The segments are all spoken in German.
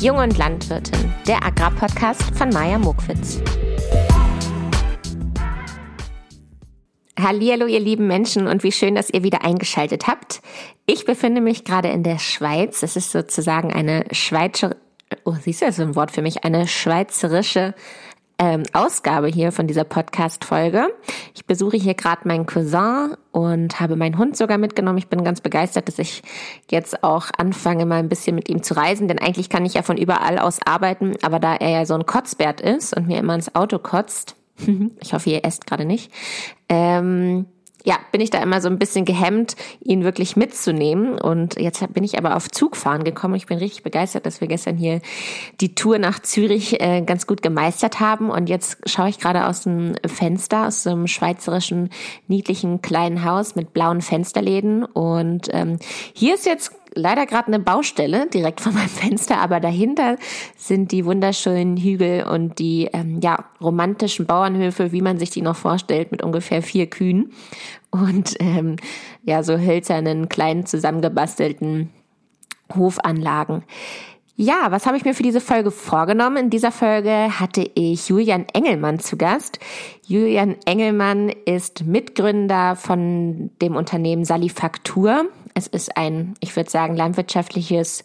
Jung und Landwirtin, der Agrarpodcast von Maja Mokwitz. Hallo, ihr lieben Menschen und wie schön, dass ihr wieder eingeschaltet habt. Ich befinde mich gerade in der Schweiz. Es ist sozusagen eine Schweizer, oh, siehst du, das ist ein Wort für mich, eine schweizerische ähm, Ausgabe hier von dieser Podcast-Folge. Ich besuche hier gerade meinen Cousin und habe meinen Hund sogar mitgenommen. Ich bin ganz begeistert, dass ich jetzt auch anfange, mal ein bisschen mit ihm zu reisen, denn eigentlich kann ich ja von überall aus arbeiten, aber da er ja so ein Kotzbert ist und mir immer ins Auto kotzt, ich hoffe, ihr esst gerade nicht, ähm, ja, bin ich da immer so ein bisschen gehemmt, ihn wirklich mitzunehmen. Und jetzt bin ich aber auf Zugfahren gekommen. Ich bin richtig begeistert, dass wir gestern hier die Tour nach Zürich äh, ganz gut gemeistert haben. Und jetzt schaue ich gerade aus dem Fenster, aus so einem schweizerischen, niedlichen kleinen Haus mit blauen Fensterläden. Und ähm, hier ist jetzt leider gerade eine Baustelle direkt vor meinem Fenster, aber dahinter sind die wunderschönen Hügel und die ähm, ja romantischen Bauernhöfe, wie man sich die noch vorstellt, mit ungefähr vier Kühen und ähm, ja so hölzernen kleinen zusammengebastelten Hofanlagen. Ja, was habe ich mir für diese Folge vorgenommen? In dieser Folge hatte ich Julian Engelmann zu Gast. Julian Engelmann ist Mitgründer von dem Unternehmen Salifaktur. Es ist ein, ich würde sagen, landwirtschaftliches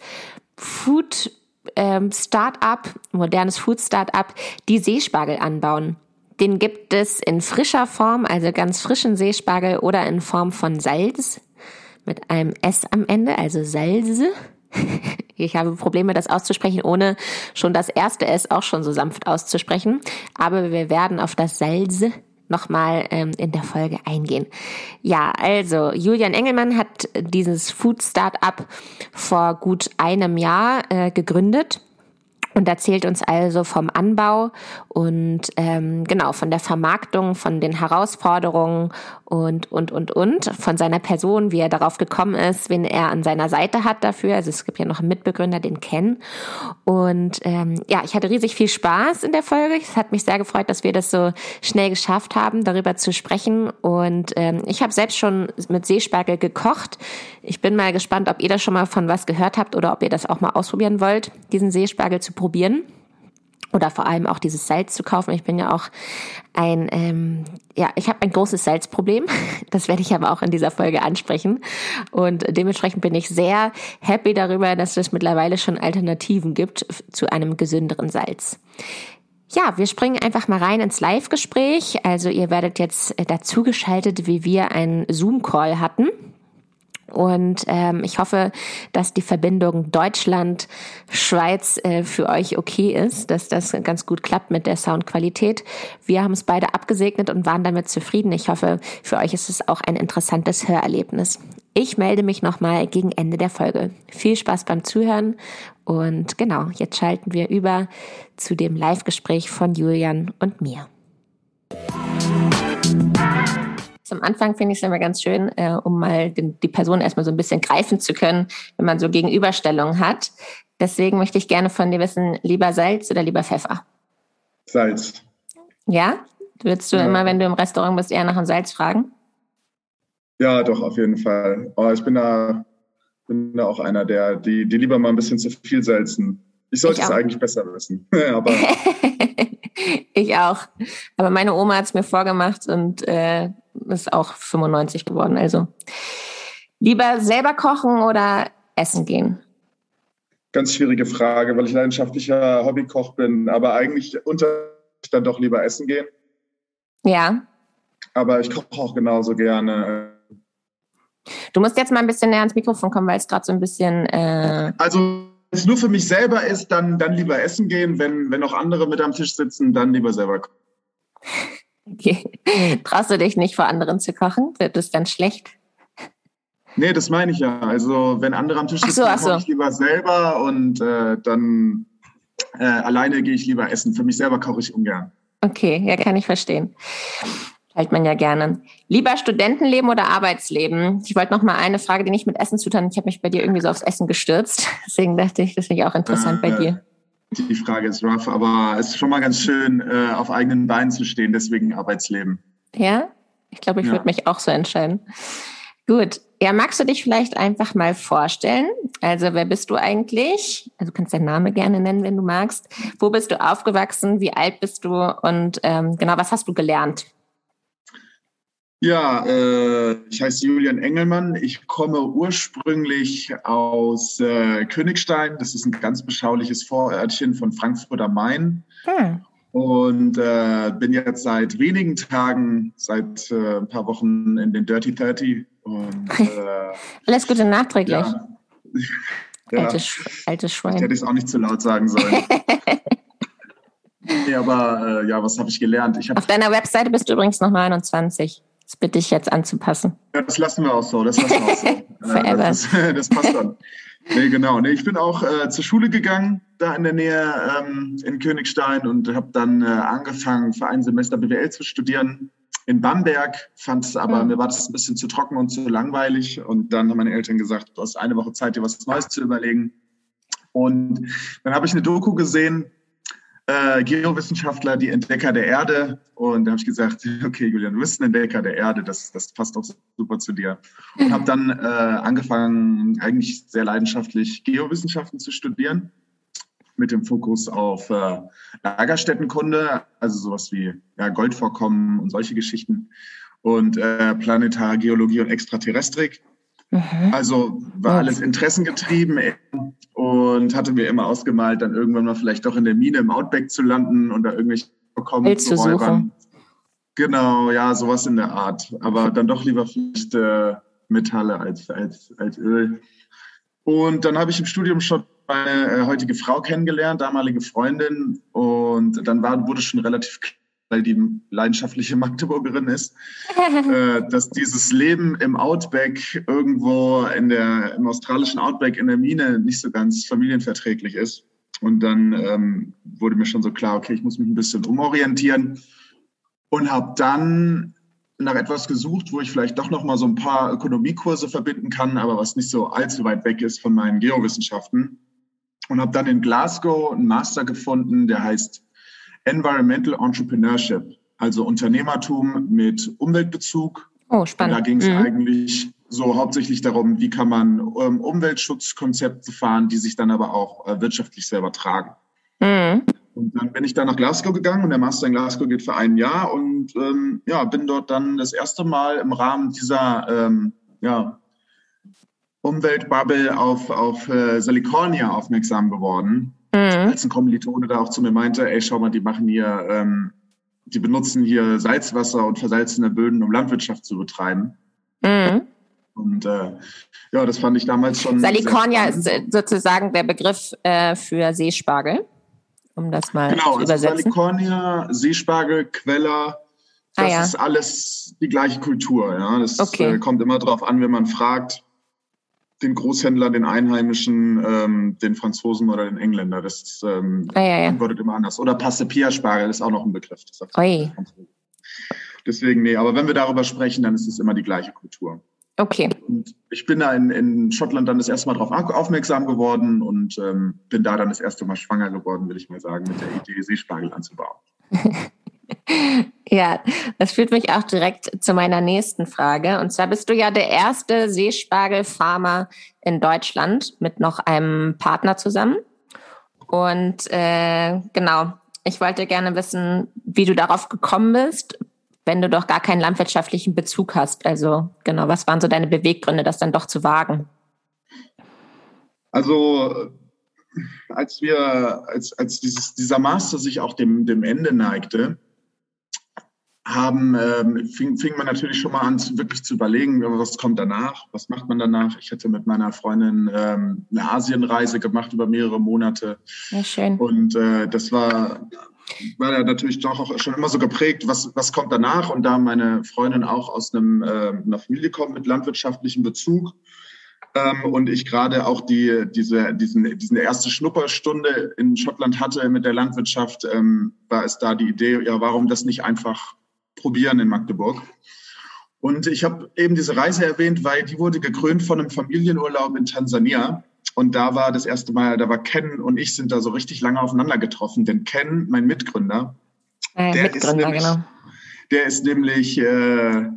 Food ähm, Start-up, modernes Food Start-up, die Seespargel anbauen. Den gibt es in frischer Form, also ganz frischen Seespargel oder in Form von Salz mit einem S am Ende, also Salze. Ich habe Probleme, das auszusprechen, ohne schon das erste S auch schon so sanft auszusprechen. Aber wir werden auf das Salze nochmal ähm, in der Folge eingehen. Ja, also Julian Engelmann hat dieses Food Startup vor gut einem Jahr äh, gegründet und erzählt uns also vom Anbau und ähm, genau von der Vermarktung, von den Herausforderungen und und und und von seiner Person, wie er darauf gekommen ist, wen er an seiner Seite hat dafür. Also es gibt ja noch einen Mitbegründer, den Ken. Und ähm, ja, ich hatte riesig viel Spaß in der Folge. Es hat mich sehr gefreut, dass wir das so schnell geschafft haben, darüber zu sprechen. Und ähm, ich habe selbst schon mit Seespargel gekocht. Ich bin mal gespannt, ob ihr da schon mal von was gehört habt oder ob ihr das auch mal ausprobieren wollt, diesen Seespargel zu probieren oder vor allem auch dieses Salz zu kaufen. Ich bin ja auch ein, ähm, ja, ich habe ein großes Salzproblem. Das werde ich aber auch in dieser Folge ansprechen. Und dementsprechend bin ich sehr happy darüber, dass es mittlerweile schon Alternativen gibt zu einem gesünderen Salz. Ja, wir springen einfach mal rein ins Live-Gespräch. Also ihr werdet jetzt dazugeschaltet, wie wir einen Zoom-Call hatten. Und ähm, ich hoffe, dass die Verbindung Deutschland-Schweiz äh, für euch okay ist, dass das ganz gut klappt mit der Soundqualität. Wir haben es beide abgesegnet und waren damit zufrieden. Ich hoffe, für euch ist es auch ein interessantes Hörerlebnis. Ich melde mich nochmal gegen Ende der Folge. Viel Spaß beim Zuhören und genau, jetzt schalten wir über zu dem Live-Gespräch von Julian und mir. Zum Anfang finde ich es immer ganz schön, äh, um mal den, die Person erstmal so ein bisschen greifen zu können, wenn man so Gegenüberstellungen hat. Deswegen möchte ich gerne von dir wissen, lieber Salz oder lieber Pfeffer? Salz. Ja? Würdest du ja. immer, wenn du im Restaurant bist, eher nach dem Salz fragen? Ja, doch, auf jeden Fall. Oh, ich bin da, bin da auch einer, der die, die lieber mal ein bisschen zu viel salzen. Ich sollte ich es eigentlich besser wissen. Aber ich auch. Aber meine Oma hat es mir vorgemacht und äh, ist auch 95 geworden. Also lieber selber kochen oder essen gehen? Ganz schwierige Frage, weil ich leidenschaftlicher Hobbykoch bin, aber eigentlich unter dann doch lieber essen gehen. Ja. Aber ich koche auch genauso gerne. Du musst jetzt mal ein bisschen näher ans Mikrofon kommen, weil es gerade so ein bisschen. Äh also wenn es nur für mich selber ist, dann, dann lieber essen gehen. Wenn, wenn auch andere mit am Tisch sitzen, dann lieber selber kochen. Okay. Traust du dich nicht vor anderen zu kochen? Wird das dann schlecht? Nee, das meine ich ja. Also wenn andere am Tisch sitzen, so, so. koche ich lieber selber und äh, dann äh, alleine gehe ich lieber essen. Für mich selber koche ich ungern. Okay, ja, kann ich verstehen. Hält man ja gerne. Lieber Studentenleben oder Arbeitsleben? Ich wollte noch mal eine Frage, die nicht mit Essen zu tun. Ich habe mich bei dir irgendwie so aufs Essen gestürzt. Deswegen dachte ich, das finde ich auch interessant äh, bei dir. Die Frage ist rough, aber es ist schon mal ganz schön, äh, auf eigenen Beinen zu stehen, deswegen Arbeitsleben. Ja? Ich glaube, ich ja. würde mich auch so entscheiden. Gut. Ja, magst du dich vielleicht einfach mal vorstellen? Also, wer bist du eigentlich? Also, du kannst deinen Namen gerne nennen, wenn du magst. Wo bist du aufgewachsen? Wie alt bist du? Und ähm, genau, was hast du gelernt? Ja, äh, ich heiße Julian Engelmann. Ich komme ursprünglich aus äh, Königstein. Das ist ein ganz beschauliches Vorörtchen von Frankfurt am Main. Hm. Und äh, bin jetzt seit wenigen Tagen, seit äh, ein paar Wochen in den Dirty 30. Und, äh, Alles Gute nachträglich. Ja. ja. Altes, altes Schwein. hätte ich es auch nicht zu laut sagen sollen. nee, aber äh, ja, was habe ich gelernt? Ich hab, Auf deiner Webseite bist du übrigens noch 29. Das bitte ich jetzt anzupassen. Ja, das lassen wir auch so. Das lassen wir auch so. Forever. Das, das, passt dann. Nee, genau. Nee, ich bin auch äh, zur Schule gegangen, da in der Nähe ähm, in Königstein und habe dann äh, angefangen, für ein Semester BWL zu studieren in Bamberg, fand es aber, mhm. mir war das ein bisschen zu trocken und zu langweilig. Und dann haben meine Eltern gesagt, du hast eine Woche Zeit, dir was Neues zu überlegen. Und dann habe ich eine Doku gesehen äh, Geowissenschaftler, die Entdecker der Erde. Und da habe ich gesagt, okay, Julian, du bist ein Entdecker der Erde, das, das passt auch super zu dir. Und habe dann äh, angefangen, eigentlich sehr leidenschaftlich Geowissenschaften zu studieren, mit dem Fokus auf äh, Lagerstättenkunde, also sowas wie ja, Goldvorkommen und solche Geschichten. Und äh, Planetargeologie und Extraterrestrik. Mhm. Also war alles interessengetrieben und hatte mir immer ausgemalt, dann irgendwann mal vielleicht doch in der Mine im Outback zu landen und da irgendwelche Vorkommen zu räubern. Genau, ja, sowas in der Art. Aber dann doch lieber vielleicht äh, Metalle als, als, als Öl. Und dann habe ich im Studium schon meine äh, heutige Frau kennengelernt, damalige Freundin. Und dann war, wurde schon relativ klar, weil die leidenschaftliche Magdeburgerin ist, äh, dass dieses Leben im Outback irgendwo in der, im australischen Outback in der Mine nicht so ganz familienverträglich ist. Und dann ähm, wurde mir schon so klar, okay, ich muss mich ein bisschen umorientieren und habe dann nach etwas gesucht, wo ich vielleicht doch noch mal so ein paar Ökonomiekurse verbinden kann, aber was nicht so allzu weit weg ist von meinen Geowissenschaften. Und habe dann in Glasgow einen Master gefunden, der heißt Environmental Entrepreneurship, also Unternehmertum mit Umweltbezug. Oh, spannend. Und da ging es mhm. eigentlich so hauptsächlich darum, wie kann man ähm, Umweltschutzkonzepte fahren, die sich dann aber auch äh, wirtschaftlich selber tragen. Mhm. Und dann bin ich da nach Glasgow gegangen und der Master in Glasgow geht für ein Jahr und ähm, ja, bin dort dann das erste Mal im Rahmen dieser ähm, ja, Umweltbubble auf, auf äh, Salicornia aufmerksam geworden. Mhm. Als ein Kommilitone da auch zu mir meinte, ey, schau mal, die machen hier, ähm, die benutzen hier Salzwasser und versalzene Böden, um Landwirtschaft zu betreiben. Mhm. Und äh, ja, das fand ich damals schon. Salicornia ist äh, sozusagen der Begriff äh, für Seespargel, um das mal genau, zu also übersetzen. Genau, Salicornia, Seespargel, Queller, das ah, ja. ist alles die gleiche Kultur. Ja, das okay. äh, kommt immer darauf an, wenn man fragt den Großhändler, den Einheimischen, ähm, den Franzosen oder den Engländer. Das ähm, ah, ja, ja. antwortet immer anders. Oder Passe Pia Spargel ist auch noch ein Begriff. Deswegen, nee, aber wenn wir darüber sprechen, dann ist es immer die gleiche Kultur. Okay. Und ich bin da in, in Schottland dann das erste Mal darauf aufmerksam geworden und ähm, bin da dann das erste Mal schwanger geworden, will ich mal sagen, mit der Idee, Seespargel anzubauen. Ja, das führt mich auch direkt zu meiner nächsten Frage. Und zwar bist du ja der erste Seespargelfarmer in Deutschland mit noch einem Partner zusammen. Und äh, genau, ich wollte gerne wissen, wie du darauf gekommen bist, wenn du doch gar keinen landwirtschaftlichen Bezug hast. Also genau, was waren so deine Beweggründe, das dann doch zu wagen? Also als wir, als, als dieses, dieser Master sich auch dem, dem Ende neigte, haben, ähm, fing, fing man natürlich schon mal an, wirklich zu überlegen, was kommt danach, was macht man danach. Ich hatte mit meiner Freundin ähm, eine Asienreise gemacht über mehrere Monate. Ja, schön. Und äh, das war, war ja natürlich doch auch schon immer so geprägt, was, was kommt danach. Und da meine Freundin auch aus einem, äh, einer Familie kommt mit landwirtschaftlichem Bezug, ähm, und ich gerade auch die, diese, diesen, diesen erste Schnupperstunde in Schottland hatte mit der Landwirtschaft, ähm, war es da die Idee, ja, warum das nicht einfach probieren in Magdeburg. Und ich habe eben diese Reise erwähnt, weil die wurde gekrönt von einem Familienurlaub in Tansania. Und da war das erste Mal, da war Ken und ich sind da so richtig lange aufeinander getroffen. Denn Ken, mein Mitgründer, äh, der, Mitgründer ist nämlich, genau. der ist nämlich, äh,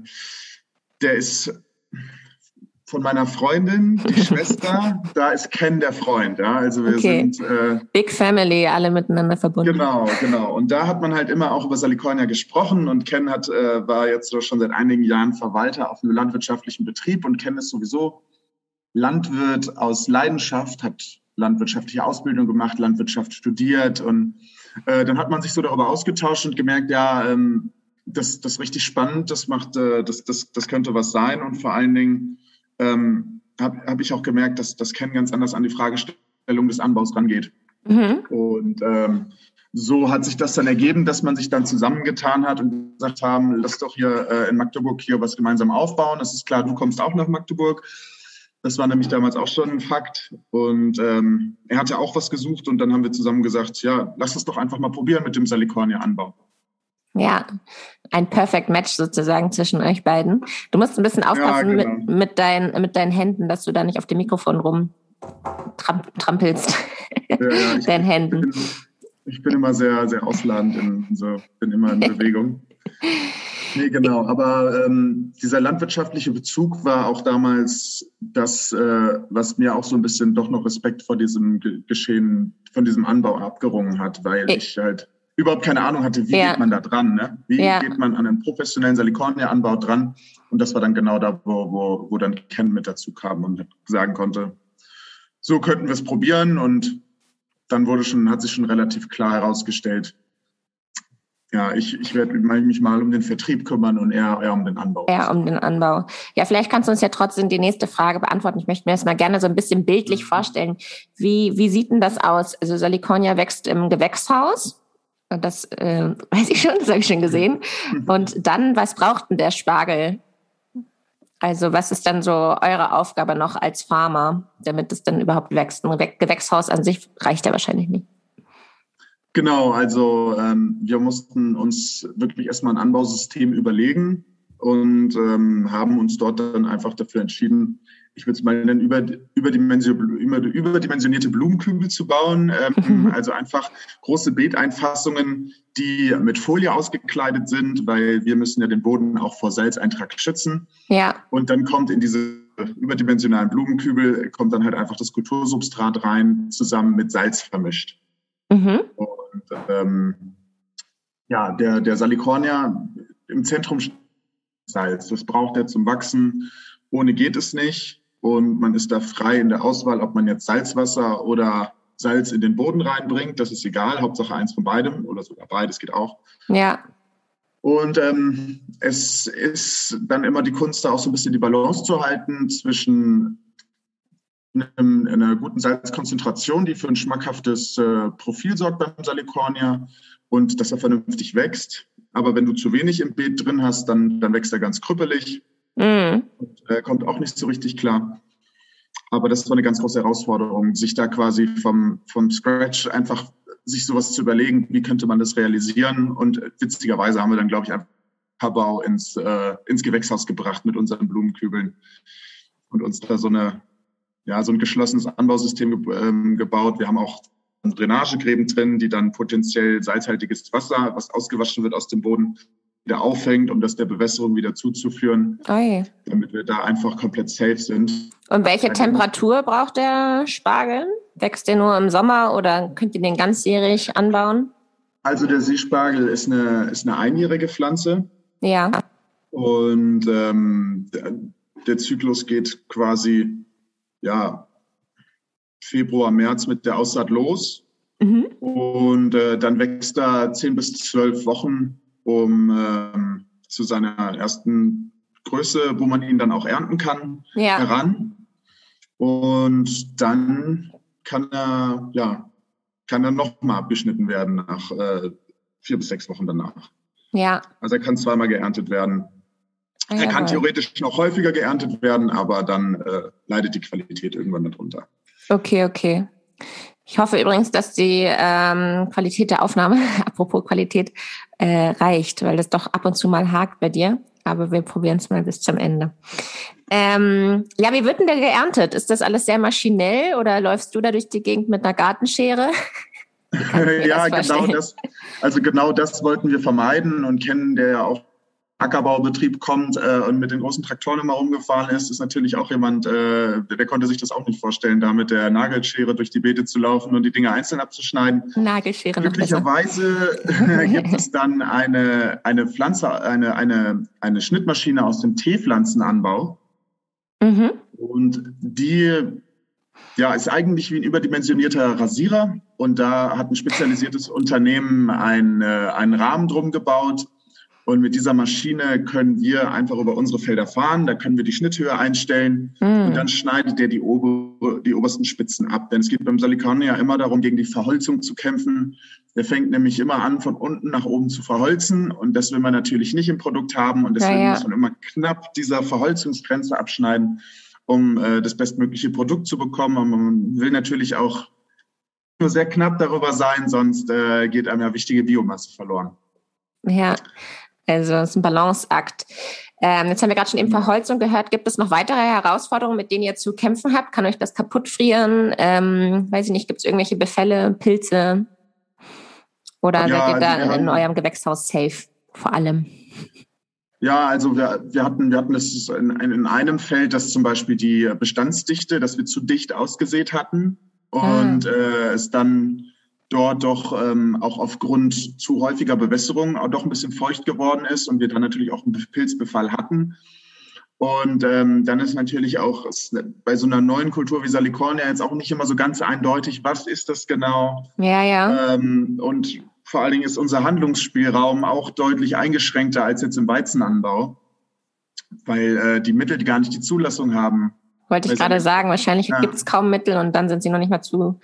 der ist von meiner Freundin, die Schwester, da ist Ken der Freund. Ja? Also wir okay. sind äh, Big Family, alle miteinander verbunden. Genau, genau. Und da hat man halt immer auch über Salicornia gesprochen und Ken hat, äh, war jetzt schon seit einigen Jahren Verwalter auf einem landwirtschaftlichen Betrieb und Ken ist sowieso Landwirt aus Leidenschaft, hat landwirtschaftliche Ausbildung gemacht, Landwirtschaft studiert und äh, dann hat man sich so darüber ausgetauscht und gemerkt, ja, ähm, das, das ist richtig spannend, das macht, äh, das, das, das könnte was sein und vor allen Dingen ähm, habe hab ich auch gemerkt, dass das Ken ganz anders an die Fragestellung des Anbaus rangeht. Mhm. Und ähm, so hat sich das dann ergeben, dass man sich dann zusammengetan hat und gesagt haben, lass doch hier äh, in Magdeburg hier was gemeinsam aufbauen. Das ist klar, du kommst auch nach Magdeburg. Das war nämlich damals auch schon ein Fakt. Und ähm, er hatte auch was gesucht und dann haben wir zusammen gesagt, ja, lass es doch einfach mal probieren mit dem Salicornia-Anbau. Ja, ein Perfect Match sozusagen zwischen euch beiden. Du musst ein bisschen aufpassen ja, genau. mit, mit, dein, mit deinen Händen, dass du da nicht auf dem Mikrofon rum trampelst. Ja, ja, deinen Händen. Bin, ich bin immer sehr, sehr ausladend, in, so, bin immer in Bewegung. Nee, genau. Aber ähm, dieser landwirtschaftliche Bezug war auch damals das, äh, was mir auch so ein bisschen doch noch Respekt vor diesem Geschehen, von diesem Anbau abgerungen hat, weil ich halt überhaupt keine Ahnung hatte, wie ja. geht man da dran, ne? Wie ja. geht man an einen professionellen Salicornia-Anbau dran? Und das war dann genau da, wo, wo, wo dann Ken mit dazu kam und sagen konnte, so könnten wir es probieren. Und dann wurde schon, hat sich schon relativ klar herausgestellt, ja, ich, ich werde mich mal um den Vertrieb kümmern und eher, eher um den Anbau. Eher um den Anbau. Ja, vielleicht kannst du uns ja trotzdem die nächste Frage beantworten. Ich möchte mir das mal gerne so ein bisschen bildlich mhm. vorstellen. Wie, wie sieht denn das aus? Also Salicornia wächst im Gewächshaus. Das äh, weiß ich schon, das habe ich schon gesehen. Und dann, was braucht denn der Spargel? Also was ist dann so eure Aufgabe noch als Farmer, damit es dann überhaupt wächst? Ein Gewächshaus an sich reicht ja wahrscheinlich nicht. Genau, also ähm, wir mussten uns wirklich erstmal ein Anbausystem überlegen und ähm, haben uns dort dann einfach dafür entschieden, ich würde es mal nennen, über, überdimensionierte Blumenkübel zu bauen. Ähm, mhm. Also einfach große Beeteinfassungen, die mit Folie ausgekleidet sind, weil wir müssen ja den Boden auch vor Salzeintrag schützen. Ja. Und dann kommt in diese überdimensionalen Blumenkübel, kommt dann halt einfach das Kultursubstrat rein, zusammen mit Salz vermischt. Mhm. Und ähm, ja, der, der Salicornia im Zentrum Salz. Das braucht er zum Wachsen. Ohne geht es nicht und man ist da frei in der Auswahl, ob man jetzt Salzwasser oder Salz in den Boden reinbringt. Das ist egal, Hauptsache eins von beidem oder sogar beides geht auch. Ja. Und ähm, es ist dann immer die Kunst, da auch so ein bisschen die Balance zu halten zwischen einem, einer guten Salzkonzentration, die für ein schmackhaftes äh, Profil sorgt beim Salicornia und dass er vernünftig wächst. Aber wenn du zu wenig im Beet drin hast, dann, dann wächst er ganz krüppelig. Mhm. Und, äh, kommt auch nicht so richtig klar. Aber das war eine ganz große Herausforderung, sich da quasi vom, vom Scratch einfach sich sowas zu überlegen, wie könnte man das realisieren. Und witzigerweise haben wir dann, glaube ich, ein Bau ins, äh, ins Gewächshaus gebracht mit unseren Blumenkübeln und uns da so eine, ja, so ein geschlossenes Anbausystem ge ähm, gebaut. Wir haben auch Drainagegräben drin, die dann potenziell salzhaltiges Wasser, was ausgewaschen wird aus dem Boden, wieder auffängt, um das der Bewässerung wieder zuzuführen, Oi. damit wir da einfach komplett safe sind. Und welche Temperatur braucht der Spargel? Wächst der nur im Sommer oder könnt ihr den ganzjährig anbauen? Also der Seespargel ist eine, ist eine einjährige Pflanze. Ja. Und ähm, der, der Zyklus geht quasi ja, Februar, März mit der Aussaat los. Mhm. Und äh, dann wächst er zehn bis zwölf Wochen um ähm, zu seiner ersten Größe, wo man ihn dann auch ernten kann, ja. heran. Und dann kann er, ja, kann er nochmal abgeschnitten werden nach äh, vier bis sechs Wochen danach. Ja. Also er kann zweimal geerntet werden. Ah, er kann theoretisch noch häufiger geerntet werden, aber dann äh, leidet die Qualität irgendwann darunter. Okay, okay. Ich hoffe übrigens, dass die ähm, Qualität der Aufnahme, apropos Qualität, äh, reicht, weil das doch ab und zu mal hakt bei dir. Aber wir probieren es mal bis zum Ende. Ähm, ja, wie wird denn der geerntet? Ist das alles sehr maschinell oder läufst du da durch die Gegend mit einer Gartenschere? ja, das genau das. Also genau das wollten wir vermeiden und kennen der ja auch Ackerbaubetrieb kommt äh, und mit den großen Traktoren immer rumgefahren ist, ist natürlich auch jemand, äh, der konnte sich das auch nicht vorstellen, da mit der Nagelschere durch die Beete zu laufen und die Dinge einzeln abzuschneiden. Nagelschere. Glücklicherweise gibt es dann eine, eine Pflanze, eine, eine, eine Schnittmaschine aus dem Teepflanzenanbau. Mhm. Und die ja, ist eigentlich wie ein überdimensionierter Rasierer. Und da hat ein spezialisiertes Unternehmen ein, äh, einen Rahmen drum gebaut, und mit dieser Maschine können wir einfach über unsere Felder fahren. Da können wir die Schnitthöhe einstellen mm. und dann schneidet der die, ober, die obersten Spitzen ab. Denn es geht beim Salikan ja immer darum, gegen die Verholzung zu kämpfen. Der fängt nämlich immer an, von unten nach oben zu verholzen. Und das will man natürlich nicht im Produkt haben. Und deswegen ja, ja. muss man immer knapp dieser Verholzungsgrenze abschneiden, um äh, das bestmögliche Produkt zu bekommen. Und man will natürlich auch nur sehr knapp darüber sein, sonst äh, geht einem ja wichtige Biomasse verloren. Ja, also es ist ein Balanceakt. Ähm, jetzt haben wir gerade schon eben mhm. Verholzung gehört. Gibt es noch weitere Herausforderungen, mit denen ihr zu kämpfen habt? Kann euch das kaputt frieren? Ähm, weiß ich nicht, gibt es irgendwelche Befälle, Pilze? Oder ja, seid ihr da also in eurem Gewächshaus safe vor allem? Ja, also wir, wir hatten, wir hatten es in, in einem Feld, das zum Beispiel die Bestandsdichte, dass wir zu dicht ausgesät hatten ah. und ah. äh, es dann dort doch ähm, auch aufgrund zu häufiger Bewässerung auch doch ein bisschen feucht geworden ist und wir dann natürlich auch einen Pilzbefall hatten. Und ähm, dann ist natürlich auch bei so einer neuen Kultur wie Salicornia jetzt auch nicht immer so ganz eindeutig, was ist das genau. Ja, ja. Ähm, und vor allen Dingen ist unser Handlungsspielraum auch deutlich eingeschränkter als jetzt im Weizenanbau, weil äh, die Mittel, die gar nicht die Zulassung haben. Wollte ich gerade sagen, wahrscheinlich ja. gibt es kaum Mittel und dann sind sie noch nicht mal zu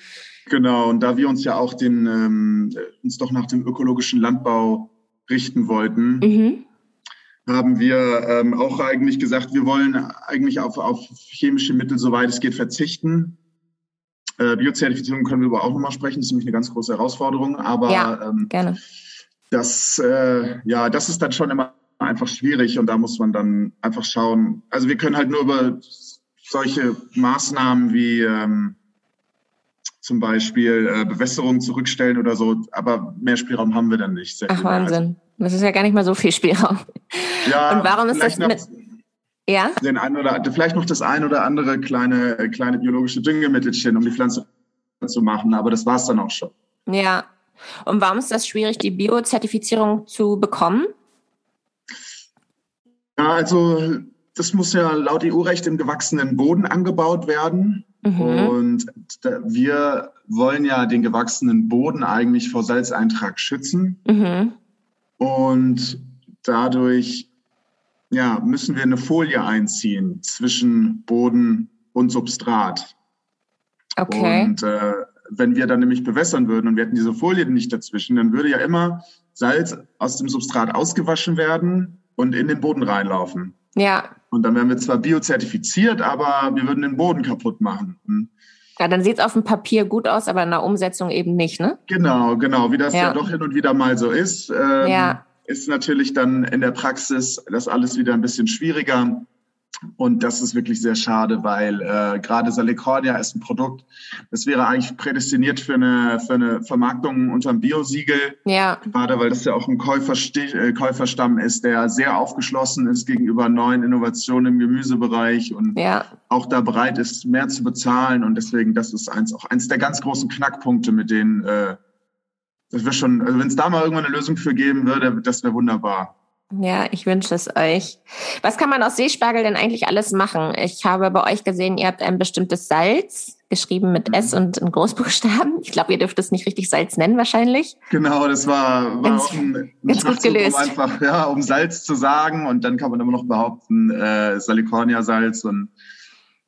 Genau, und da wir uns ja auch den, ähm, uns doch nach dem ökologischen Landbau richten wollten, mhm. haben wir ähm, auch eigentlich gesagt, wir wollen eigentlich auf, auf chemische Mittel, soweit es geht, verzichten. Äh, Biozertifizierung können wir aber auch nochmal sprechen, das ist nämlich eine ganz große Herausforderung, aber ja, ähm, gerne. Das, äh, ja, das ist dann schon immer einfach schwierig und da muss man dann einfach schauen. Also wir können halt nur über solche Maßnahmen wie ähm, zum Beispiel äh, Bewässerung zurückstellen oder so, aber mehr Spielraum haben wir dann nicht. Ach also Wahnsinn, das ist ja gar nicht mal so viel Spielraum. Ja, und warum ist das mit, ja? Den ein oder, vielleicht noch das ein oder andere kleine, kleine biologische Düngemittelchen, um die Pflanze zu machen, aber das war es dann auch schon. Ja, und warum ist das schwierig, die Biozertifizierung zu bekommen? Ja, also das muss ja laut EU-Recht im gewachsenen Boden angebaut werden. Mhm. Und wir wollen ja den gewachsenen Boden eigentlich vor Salzeintrag schützen. Mhm. Und dadurch ja, müssen wir eine Folie einziehen zwischen Boden und Substrat. Okay. Und äh, wenn wir dann nämlich bewässern würden und wir hätten diese Folie nicht dazwischen, dann würde ja immer Salz aus dem Substrat ausgewaschen werden und in den Boden reinlaufen. Ja. Und dann wären wir zwar biozertifiziert, aber wir würden den Boden kaputt machen. Hm. Ja, dann sieht es auf dem Papier gut aus, aber in der Umsetzung eben nicht, ne? Genau, genau. Wie das ja, ja doch hin und wieder mal so ist, ähm, ja. ist natürlich dann in der Praxis das alles wieder ein bisschen schwieriger. Und das ist wirklich sehr schade, weil äh, gerade Salicordia ist ein Produkt, das wäre eigentlich prädestiniert für eine, für eine Vermarktung unter dem Biosiegel. Ja. Gerade weil das ja auch ein äh, Käuferstamm ist, der sehr aufgeschlossen ist gegenüber neuen Innovationen im Gemüsebereich und ja. auch da bereit ist, mehr zu bezahlen. Und deswegen, das ist eins, auch eins der ganz großen Knackpunkte, mit denen äh, das wäre schon, also wenn es da mal irgendwann eine Lösung für geben würde, das wäre wunderbar. Ja, ich wünsche es euch. Was kann man aus Seespargel denn eigentlich alles machen? Ich habe bei euch gesehen, ihr habt ein bestimmtes Salz, geschrieben mit S und in Großbuchstaben. Ich glaube, ihr dürft es nicht richtig Salz nennen wahrscheinlich. Genau, das war, war ganz, auch ein, ein ganz gut gelöst. Um einfach, ja, um Salz zu sagen und dann kann man immer noch behaupten, äh, Salicornia-Salz und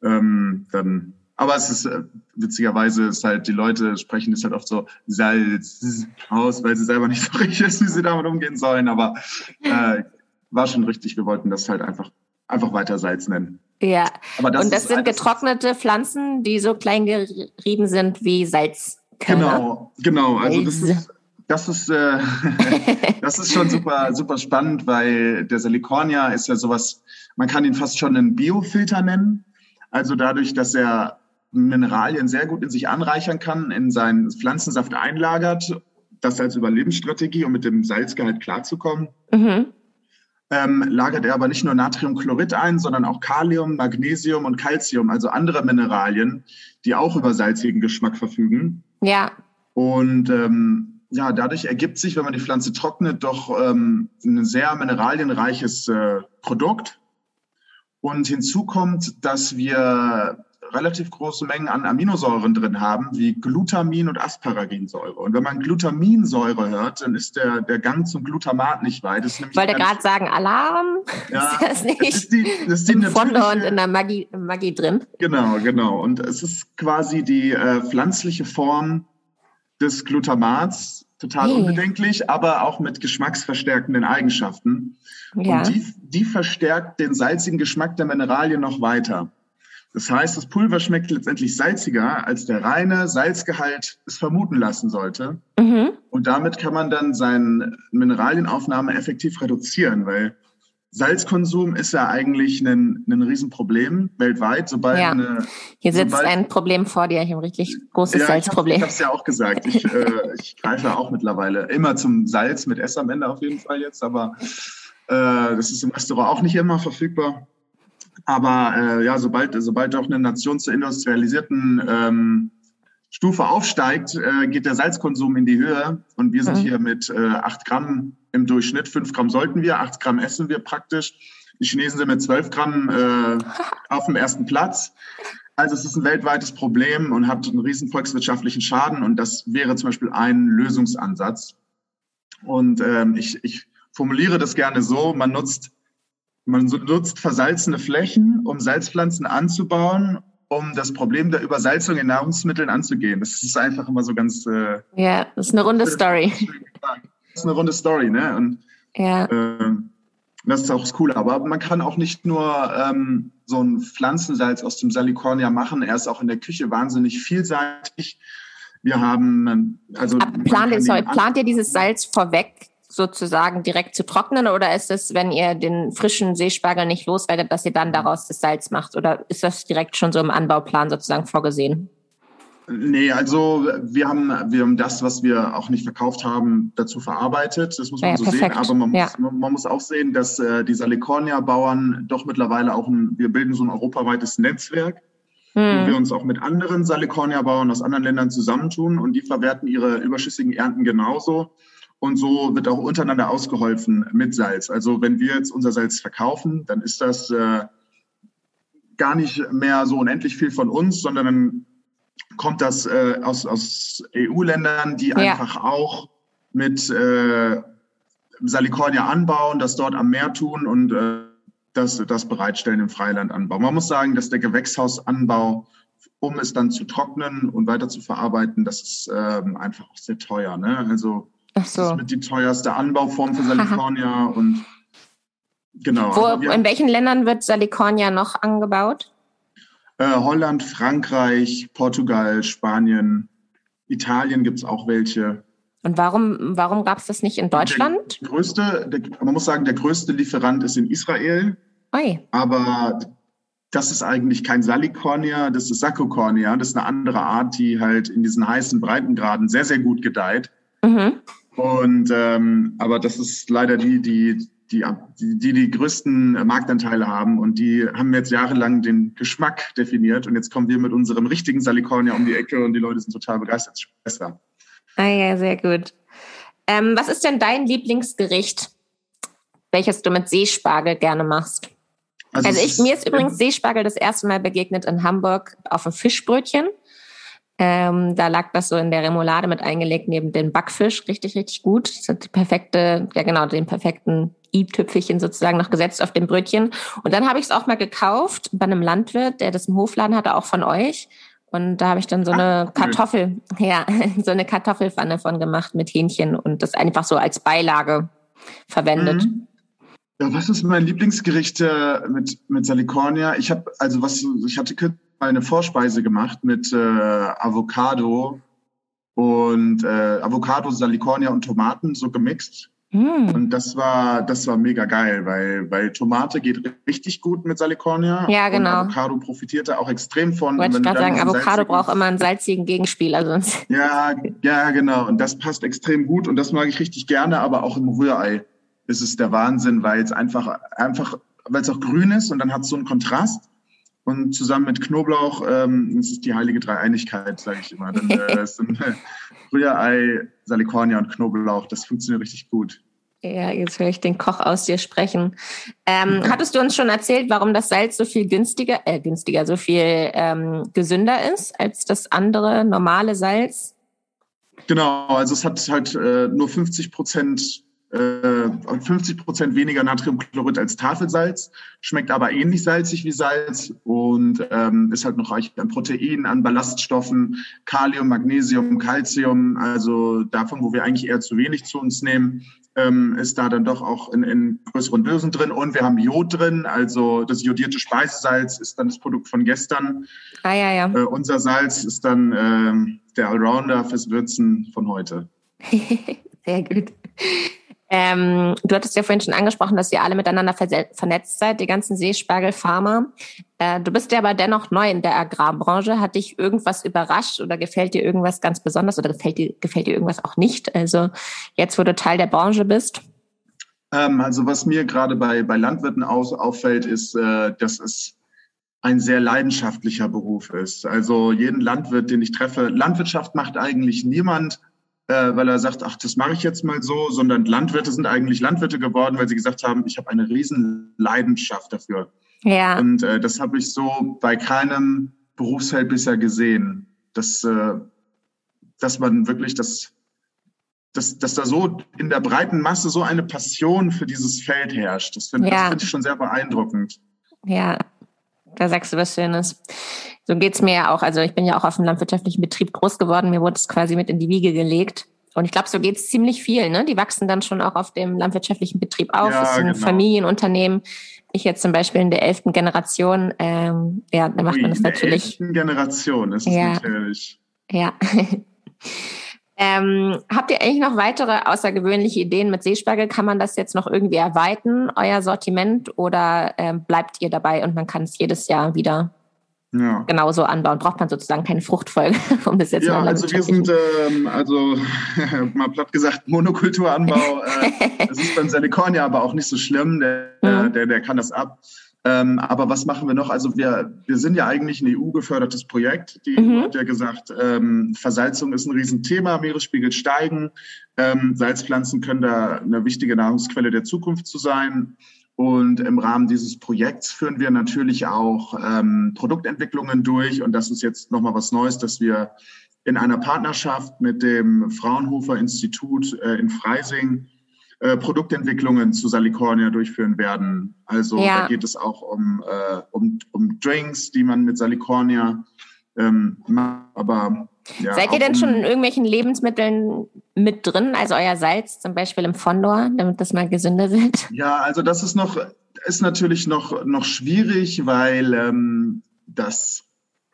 ähm, dann aber es ist äh, witzigerweise ist halt, die Leute sprechen das halt oft so Salz aus, weil sie selber nicht so richtig wissen, wie sie damit umgehen sollen. Aber äh, war schon richtig, wir wollten das halt einfach, einfach weiter Salz nennen. Ja, das und das sind getrocknete Pflanzen, die so klein gerieben sind wie Salz. Genau, genau. Also das ist, das ist, äh, das ist schon super, super spannend, weil der Salicornia ist ja sowas, man kann ihn fast schon einen Biofilter nennen. Also dadurch, dass er Mineralien sehr gut in sich anreichern kann, in seinen Pflanzensaft einlagert, das als Überlebensstrategie, um mit dem Salzgehalt klarzukommen. Mhm. ähm, lagert er aber nicht nur Natriumchlorid ein, sondern auch Kalium, Magnesium und Calcium, also andere Mineralien, die auch über salzigen Geschmack verfügen. Ja. Und ähm, ja, dadurch ergibt sich, wenn man die Pflanze trocknet, doch ähm, ein sehr mineralienreiches äh, Produkt. Und hinzu kommt, dass wir relativ große Mengen an Aminosäuren drin haben, wie Glutamin und Asparaginsäure. Und wenn man Glutaminsäure hört, dann ist der, der Gang zum Glutamat nicht weit. Ich wollte gerade sagen, Alarm. Ja, ist das nicht das ist die, das ist die im und in der Magie, Magie drin? Genau, genau. Und es ist quasi die äh, pflanzliche Form des Glutamats, total hey. unbedenklich, aber auch mit geschmacksverstärkenden Eigenschaften. Ja. Und die, die verstärkt den salzigen Geschmack der Mineralien noch weiter. Das heißt, das Pulver schmeckt letztendlich salziger, als der reine Salzgehalt es vermuten lassen sollte. Mhm. Und damit kann man dann seine Mineralienaufnahme effektiv reduzieren, weil Salzkonsum ist ja eigentlich ein, ein Riesenproblem weltweit. Sobald ja. eine, Hier sitzt sobald, ein Problem vor dir, ich habe ein richtig großes ja, Salzproblem. Ich habe es ja auch gesagt. Ich, äh, ich greife auch mittlerweile immer zum Salz mit S am Ende auf jeden Fall jetzt, aber äh, das ist im Restaurant auch nicht immer verfügbar. Aber äh, ja, sobald, sobald auch eine Nation zur industrialisierten ähm, Stufe aufsteigt, äh, geht der Salzkonsum in die Höhe. Und wir sind mhm. hier mit äh, 8 Gramm im Durchschnitt. 5 Gramm sollten wir, 8 Gramm essen wir praktisch. Die Chinesen sind mit 12 Gramm äh, auf dem ersten Platz. Also es ist ein weltweites Problem und hat einen riesen volkswirtschaftlichen Schaden. Und das wäre zum Beispiel ein Lösungsansatz. Und ähm, ich, ich formuliere das gerne so, man nutzt man nutzt versalzene Flächen, um Salzpflanzen anzubauen, um das Problem der Übersalzung in Nahrungsmitteln anzugehen. Das ist einfach immer so ganz. Äh, ja, das ist eine runde Story. Das ist eine runde Story, ne? Und, ja. Äh, das ist auch das Coole. Aber man kann auch nicht nur ähm, so ein Pflanzensalz aus dem Salicornia machen. Er ist auch in der Küche wahnsinnig vielseitig. Wir haben also. plant, ihr, sorry, plant ihr dieses Salz vorweg sozusagen direkt zu trocknen oder ist es, wenn ihr den frischen Seespargel nicht loswerdet, dass ihr dann daraus das Salz macht oder ist das direkt schon so im Anbauplan sozusagen vorgesehen? Nee, also wir haben, wir haben das, was wir auch nicht verkauft haben, dazu verarbeitet. Das muss man ja, so perfekt. sehen. Aber man muss, ja. man muss auch sehen, dass äh, die Salicornia-Bauern doch mittlerweile auch ein, wir bilden so ein europaweites Netzwerk, hm. wo wir uns auch mit anderen Salicornia-Bauern aus anderen Ländern zusammentun und die verwerten ihre überschüssigen Ernten genauso. Und so wird auch untereinander ausgeholfen mit Salz. Also wenn wir jetzt unser Salz verkaufen, dann ist das äh, gar nicht mehr so unendlich viel von uns, sondern dann kommt das äh, aus, aus EU-Ländern, die ja. einfach auch mit äh, Salicornia anbauen, das dort am Meer tun und äh, das, das bereitstellen im Freilandanbau. Man muss sagen, dass der Gewächshausanbau, um es dann zu trocknen und weiter zu verarbeiten, das ist ähm, einfach auch sehr teuer. Ne? Also Ach so. Das ist mit die teuerste Anbauform für Salicornia und genau. Wo, also in welchen Ländern wird Salicornia noch angebaut? Äh, Holland, Frankreich, Portugal, Spanien, Italien gibt es auch welche. Und warum, warum gab es das nicht in Deutschland? Der größte, der, man muss sagen, der größte Lieferant ist in Israel. Oi. Aber das ist eigentlich kein Salicornia, das ist Saccocornia. Das ist eine andere Art, die halt in diesen heißen Breitengraden sehr, sehr gut gedeiht. Mhm. Und ähm, aber das ist leider die, die die, die die größten Marktanteile haben und die haben jetzt jahrelang den Geschmack definiert und jetzt kommen wir mit unserem richtigen Salicornia um die Ecke und die Leute sind total begeistert. Besser. Ah ja, sehr gut. Ähm, was ist denn dein Lieblingsgericht, welches du mit Seespargel gerne machst? Also, also ich, mir ist übrigens Seespargel das erste Mal begegnet in Hamburg auf einem Fischbrötchen. Ähm, da lag das so in der Remoulade mit eingelegt neben dem Backfisch. Richtig, richtig gut. Das hat die perfekte, ja genau, den perfekten i-Tüpfelchen sozusagen noch gesetzt auf dem Brötchen. Und dann habe ich es auch mal gekauft bei einem Landwirt, der das im Hofladen hatte, auch von euch. Und da habe ich dann so eine Kartoffel, ja, so eine Kartoffelpfanne von gemacht mit Hähnchen und das einfach so als Beilage verwendet. Mhm. Ja, was ist mein Lieblingsgericht äh, mit, mit Salicornia? Ich habe, also was, ich hatte eine Vorspeise gemacht mit äh, Avocado und äh, Avocado, Salicornia und Tomaten so gemixt. Mm. Und das war, das war mega geil, weil, weil Tomate geht richtig gut mit Salicornia. Ja, genau. Und Avocado profitierte auch extrem von. Wollte ich gerade sagen, Avocado braucht immer einen salzigen Gegenspieler sonst. Ja, ja, genau. Und das passt extrem gut und das mag ich richtig gerne, aber auch im Rührei. Ist es der Wahnsinn, weil es einfach, einfach, weil es auch grün ist und dann hat es so einen Kontrast. Und zusammen mit Knoblauch, ähm, das ist die heilige Dreieinigkeit, sage ich immer. Dann, äh, ist dann, äh, Rührei, Salikornia und Knoblauch, das funktioniert richtig gut. Ja, jetzt höre ich den Koch aus dir sprechen. Ähm, ja. Hattest du uns schon erzählt, warum das Salz so viel günstiger, äh, günstiger, so viel ähm, gesünder ist als das andere normale Salz? Genau, also es hat halt äh, nur 50 Prozent 50 äh, Prozent weniger Natriumchlorid als Tafelsalz, schmeckt aber ähnlich salzig wie Salz und ähm, ist halt noch reich an Proteinen, an Ballaststoffen, Kalium, Magnesium, Calcium, also davon, wo wir eigentlich eher zu wenig zu uns nehmen, ähm, ist da dann doch auch in, in größeren Dösen drin und wir haben Jod drin, also das jodierte Speisesalz ist dann das Produkt von gestern. Ah ja, ja. Äh, unser Salz ist dann äh, der Allrounder fürs Würzen von heute. Sehr gut. Ähm, du hattest ja vorhin schon angesprochen, dass ihr alle miteinander vernetzt seid, die ganzen Seespargelfarmer. Äh, du bist ja aber dennoch neu in der Agrarbranche. Hat dich irgendwas überrascht oder gefällt dir irgendwas ganz besonders oder gefällt dir, gefällt dir irgendwas auch nicht? Also jetzt, wo du Teil der Branche bist? Ähm, also was mir gerade bei, bei Landwirten aus, auffällt, ist, äh, dass es ein sehr leidenschaftlicher Beruf ist. Also jeden Landwirt, den ich treffe, Landwirtschaft macht eigentlich niemand äh, weil er sagt, ach, das mache ich jetzt mal so, sondern Landwirte sind eigentlich Landwirte geworden, weil sie gesagt haben, ich habe eine riesen Leidenschaft dafür. Ja. Und äh, das habe ich so bei keinem Berufsfeld bisher gesehen, dass, äh, dass man wirklich das, dass, dass da so in der breiten Masse so eine Passion für dieses Feld herrscht. Das finde ja. find ich schon sehr beeindruckend. Ja, da sagst du was Schönes. So geht's mir ja auch. Also ich bin ja auch auf einem landwirtschaftlichen Betrieb groß geworden. Mir wurde es quasi mit in die Wiege gelegt. Und ich glaube, so geht's ziemlich viel. Ne? Die wachsen dann schon auch auf dem landwirtschaftlichen Betrieb auf. Ja, das ist ein genau. Familienunternehmen. Ich jetzt zum Beispiel in der elften Generation. Ähm, ja, da macht Ui, man das natürlich. In der elften Generation ist es ja. natürlich. Ja. Ähm, habt ihr eigentlich noch weitere außergewöhnliche Ideen mit Seespargel? Kann man das jetzt noch irgendwie erweitern, euer Sortiment, oder ähm, bleibt ihr dabei und man kann es jedes Jahr wieder ja. genauso anbauen? Braucht man sozusagen keine Fruchtfolge, um das jetzt Ja, also wir sind, ähm, also mal platt gesagt, Monokulturanbau. Äh, das ist beim Salikornia aber auch nicht so schlimm, der, mhm. der, der kann das ab. Ähm, aber was machen wir noch? Also wir, wir sind ja eigentlich ein EU-gefördertes Projekt. Die mhm. EU hat ja gesagt, ähm, Versalzung ist ein Riesenthema, Meeresspiegel steigen. Ähm, Salzpflanzen können da eine wichtige Nahrungsquelle der Zukunft zu sein. Und im Rahmen dieses Projekts führen wir natürlich auch ähm, Produktentwicklungen durch. Und das ist jetzt nochmal was Neues, dass wir in einer Partnerschaft mit dem Fraunhofer Institut äh, in Freising äh, Produktentwicklungen zu Salikornia durchführen werden. Also ja. da geht es auch um, äh, um, um Drinks, die man mit Salikornia ähm, macht. Aber ja, Seid ihr denn um, schon in irgendwelchen Lebensmitteln mit drin? Also euer Salz zum Beispiel im Fondor, damit das mal gesünder wird? Ja, also das ist noch ist natürlich noch noch schwierig, weil ähm, das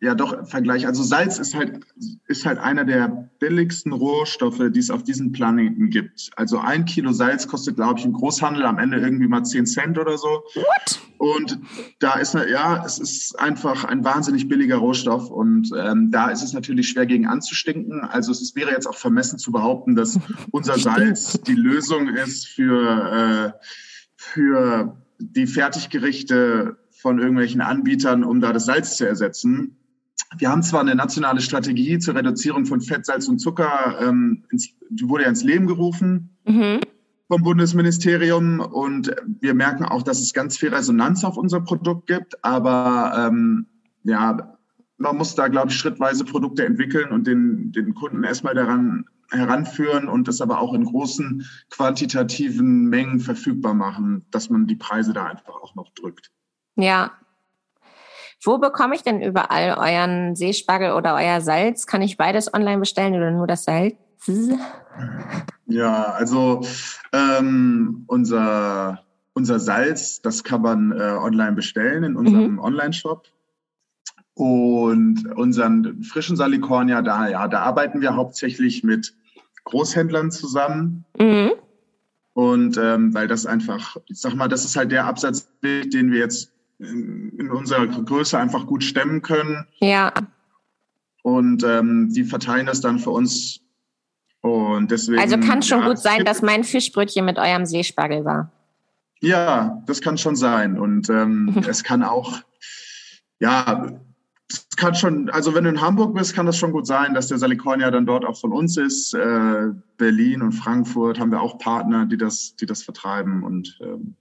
ja doch Vergleich. Also Salz ist halt, ist halt einer der billigsten Rohstoffe, die es auf diesem Planeten gibt. Also ein Kilo Salz kostet, glaube ich, im Großhandel am Ende irgendwie mal 10 Cent oder so. What? Und da ist, ja, es ist einfach ein wahnsinnig billiger Rohstoff und ähm, da ist es natürlich schwer gegen anzustinken. Also es wäre jetzt auch vermessen zu behaupten, dass unser Salz die Lösung ist für, äh, für die Fertiggerichte von irgendwelchen Anbietern, um da das Salz zu ersetzen. Wir haben zwar eine nationale Strategie zur Reduzierung von Fett, Salz und Zucker, ähm, ins, die wurde ja ins Leben gerufen mhm. vom Bundesministerium und wir merken auch, dass es ganz viel Resonanz auf unser Produkt gibt, aber ähm, ja, man muss da, glaube ich, schrittweise Produkte entwickeln und den, den Kunden erstmal daran heranführen und das aber auch in großen quantitativen Mengen verfügbar machen, dass man die Preise da einfach auch noch drückt. Ja, wo bekomme ich denn überall euren Seespargel oder euer Salz? Kann ich beides online bestellen oder nur das Salz? Ja, also ähm, unser, unser Salz, das kann man äh, online bestellen in unserem mhm. Online-Shop. Und unseren frischen Salikornia, da, ja, da arbeiten wir hauptsächlich mit Großhändlern zusammen. Mhm. Und ähm, weil das einfach, ich sag mal, das ist halt der Absatz, den wir jetzt in unserer Größe einfach gut stemmen können. Ja. Und ähm, die verteilen das dann für uns Und deswegen. Also kann schon ja, gut sein, dass mein Fischbrötchen mit eurem Seespargel war. Ja, das kann schon sein. Und ähm, es kann auch, ja, es kann schon, also wenn du in Hamburg bist, kann das schon gut sein, dass der Salicornia dann dort auch von uns ist. Äh, Berlin und Frankfurt haben wir auch Partner, die das, die das vertreiben und ähm,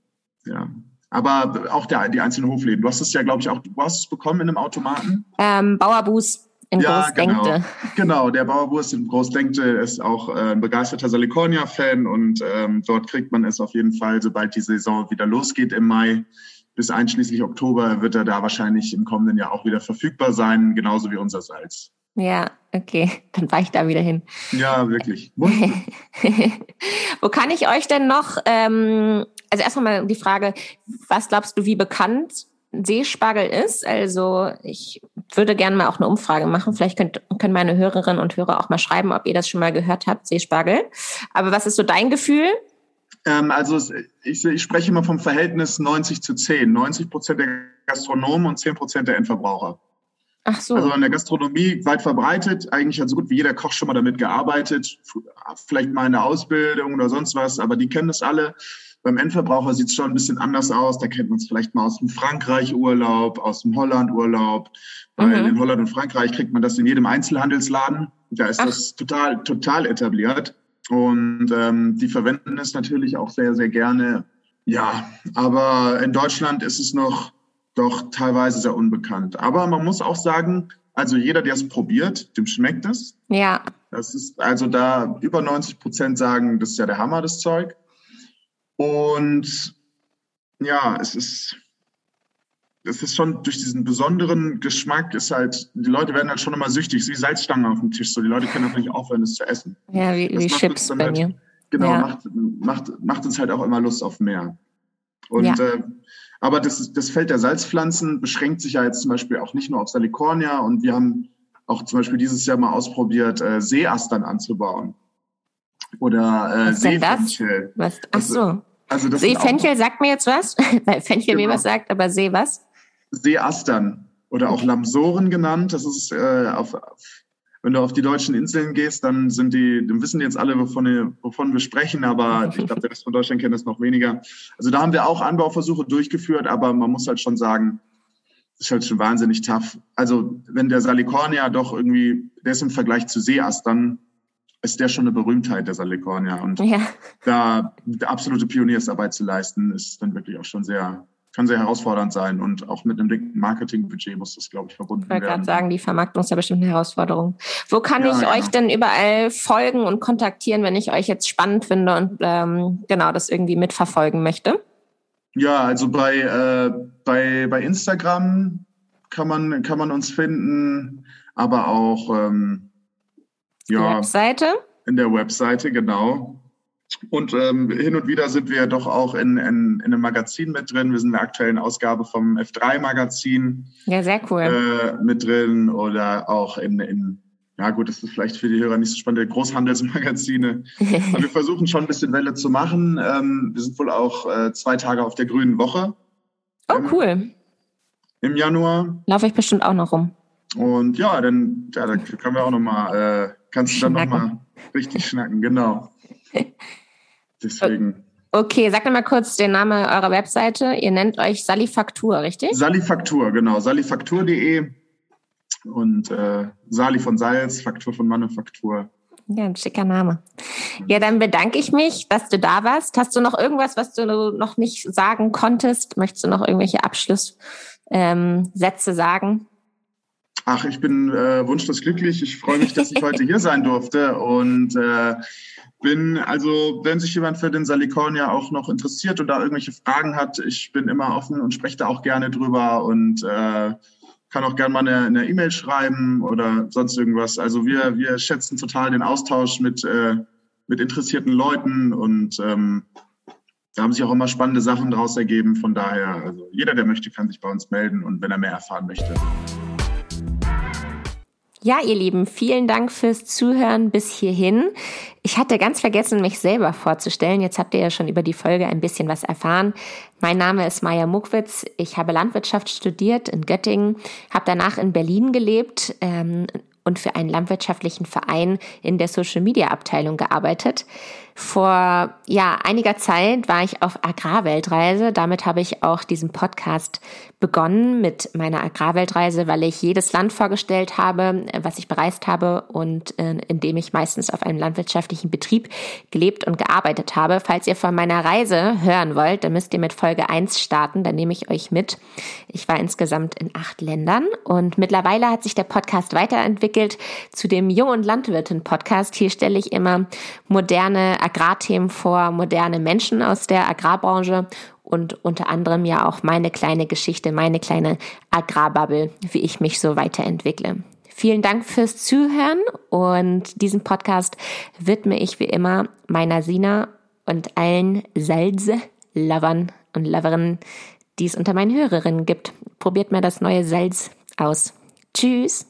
ja. Aber auch der, die einzelnen Hofläden. Du hast es ja, glaube ich, auch, du hast es bekommen in einem Automaten? Ähm, Bauerbus in ja, Großdenkte. Genau. genau, der Bauerbus in Großdenkte ist auch äh, ein begeisterter Salicornia-Fan und ähm, dort kriegt man es auf jeden Fall, sobald die Saison wieder losgeht im Mai bis einschließlich Oktober wird er da wahrscheinlich im kommenden Jahr auch wieder verfügbar sein, genauso wie unser Salz. Ja, okay, dann war ich da wieder hin. Ja, wirklich. Wo kann ich euch denn noch, ähm, also erstmal mal die Frage, was glaubst du, wie bekannt Seespargel ist? Also ich würde gerne mal auch eine Umfrage machen. Vielleicht könnt, können meine Hörerinnen und Hörer auch mal schreiben, ob ihr das schon mal gehört habt, Seespargel. Aber was ist so dein Gefühl? Ähm, also ich, ich, spreche immer vom Verhältnis 90 zu 10. 90 Prozent der Gastronomen und 10 Prozent der Endverbraucher. Ach so. Also in der Gastronomie weit verbreitet. Eigentlich hat so gut wie jeder Koch schon mal damit gearbeitet. Vielleicht mal in der Ausbildung oder sonst was, aber die kennen das alle. Beim Endverbraucher sieht es schon ein bisschen anders aus. Da kennt man es vielleicht mal aus dem Frankreich-Urlaub, aus dem Holland-Urlaub. Weil mhm. in Holland und Frankreich kriegt man das in jedem Einzelhandelsladen. Da ist Ach. das total, total etabliert. Und ähm, die verwenden es natürlich auch sehr, sehr gerne. Ja, aber in Deutschland ist es noch doch teilweise sehr unbekannt. Aber man muss auch sagen, also jeder, der es probiert, dem schmeckt es. Ja. Das ist also da über 90 Prozent sagen, das ist ja der Hammer, das Zeug. Und ja, es ist es ist schon durch diesen besonderen Geschmack ist halt, die Leute werden halt schon immer süchtig, wie Salzstangen auf dem Tisch. So, die Leute können einfach nicht aufhören, es zu essen. Ja, wie, wie Chips bei halt, mir. Genau, ja. macht, macht, macht uns halt auch immer Lust auf mehr. Und ja. äh, aber das, das Feld der Salzpflanzen beschränkt sich ja jetzt zum Beispiel auch nicht nur auf Salicornia und wir haben auch zum Beispiel dieses Jahr mal ausprobiert, äh, Seeastern anzubauen. Oder äh, Seefenchel. Was? Ach also, so. Also das Seefenchel sagt mir jetzt was, weil Fenchel genau. mir was sagt, aber See was? Seeastern oder auch Lamsoren genannt. Das ist äh, auf, wenn du auf die deutschen Inseln gehst, dann sind die, dann wissen jetzt alle, wovon, wovon wir sprechen, aber ich glaube, der Rest von Deutschland kennt das noch weniger. Also da haben wir auch Anbauversuche durchgeführt, aber man muss halt schon sagen, das ist halt schon wahnsinnig tough. Also wenn der Salicornia doch irgendwie, der ist im Vergleich zu Seeastern, ist der schon eine Berühmtheit, der Salicornia. Und ja. da absolute Pioniersarbeit zu leisten, ist dann wirklich auch schon sehr, kann sehr herausfordernd sein und auch mit einem dicken Marketingbudget muss das, glaube ich, verbunden werden. Ich wollte gerade sagen, die Vermarktung ist ja bestimmt eine Herausforderung. Wo kann ja, ich ja. euch denn überall folgen und kontaktieren, wenn ich euch jetzt spannend finde und ähm, genau das irgendwie mitverfolgen möchte? Ja, also bei, äh, bei, bei Instagram kann man, kann man uns finden, aber auch ähm, ja, Webseite? In der Webseite, genau. Und ähm, hin und wieder sind wir doch auch in, in, in einem Magazin mit drin. Wir sind in der aktuellen Ausgabe vom F3-Magazin. Ja, sehr cool. Äh, mit drin oder auch in, in, ja gut, das ist vielleicht für die Hörer nicht so spannend, Großhandelsmagazine. Aber wir versuchen schon ein bisschen Welle zu machen. Ähm, wir sind wohl auch äh, zwei Tage auf der Grünen Woche. Oh, im, cool. Im Januar. Laufe ich bestimmt auch noch rum. Und ja, dann ja, da können wir auch noch mal, äh, kannst du dann noch mal richtig schnacken, genau. Deswegen. Okay, sag mal kurz den Namen eurer Webseite. Ihr nennt euch Salifaktur, richtig? Salifaktur, genau. Salifaktur.de und äh, Sali von Salz, Faktur von Manufaktur. Ja, ein schicker Name. Ja, dann bedanke ich mich, dass du da warst. Hast du noch irgendwas, was du noch nicht sagen konntest? Möchtest du noch irgendwelche Abschlusssätze ähm, sagen? Ach, ich bin äh, wunschlos glücklich. Ich freue mich, dass ich heute hier sein durfte und äh, bin, also wenn sich jemand für den Salicornia auch noch interessiert und da irgendwelche Fragen hat, ich bin immer offen und spreche da auch gerne drüber und äh, kann auch gerne mal eine E-Mail e schreiben oder sonst irgendwas. Also wir, wir schätzen total den Austausch mit, äh, mit interessierten Leuten und ähm, da haben sich auch immer spannende Sachen daraus ergeben. Von daher, also jeder, der möchte, kann sich bei uns melden und wenn er mehr erfahren möchte. Ja, ihr Lieben, vielen Dank fürs Zuhören bis hierhin. Ich hatte ganz vergessen, mich selber vorzustellen. Jetzt habt ihr ja schon über die Folge ein bisschen was erfahren. Mein Name ist Maja Muckwitz. Ich habe Landwirtschaft studiert in Göttingen, habe danach in Berlin gelebt ähm, und für einen landwirtschaftlichen Verein in der Social Media Abteilung gearbeitet. Vor ja, einiger Zeit war ich auf Agrarweltreise. Damit habe ich auch diesen Podcast begonnen mit meiner Agrarweltreise, weil ich jedes Land vorgestellt habe, was ich bereist habe und äh, in dem ich meistens auf einem landwirtschaftlichen Betrieb gelebt und gearbeitet habe. Falls ihr von meiner Reise hören wollt, dann müsst ihr mit Folge 1 starten, dann nehme ich euch mit. Ich war insgesamt in acht Ländern und mittlerweile hat sich der Podcast weiterentwickelt zu dem Jung- und Landwirtin-Podcast. Hier stelle ich immer moderne Agrarthemen vor, moderne Menschen aus der Agrarbranche und unter anderem ja auch meine kleine Geschichte, meine kleine Agrarbubble, wie ich mich so weiterentwickle. Vielen Dank fürs Zuhören und diesen Podcast widme ich wie immer meiner Sina und allen Salze-Lovern und Loverinnen, die es unter meinen Hörerinnen gibt. Probiert mal das neue Salz aus. Tschüss!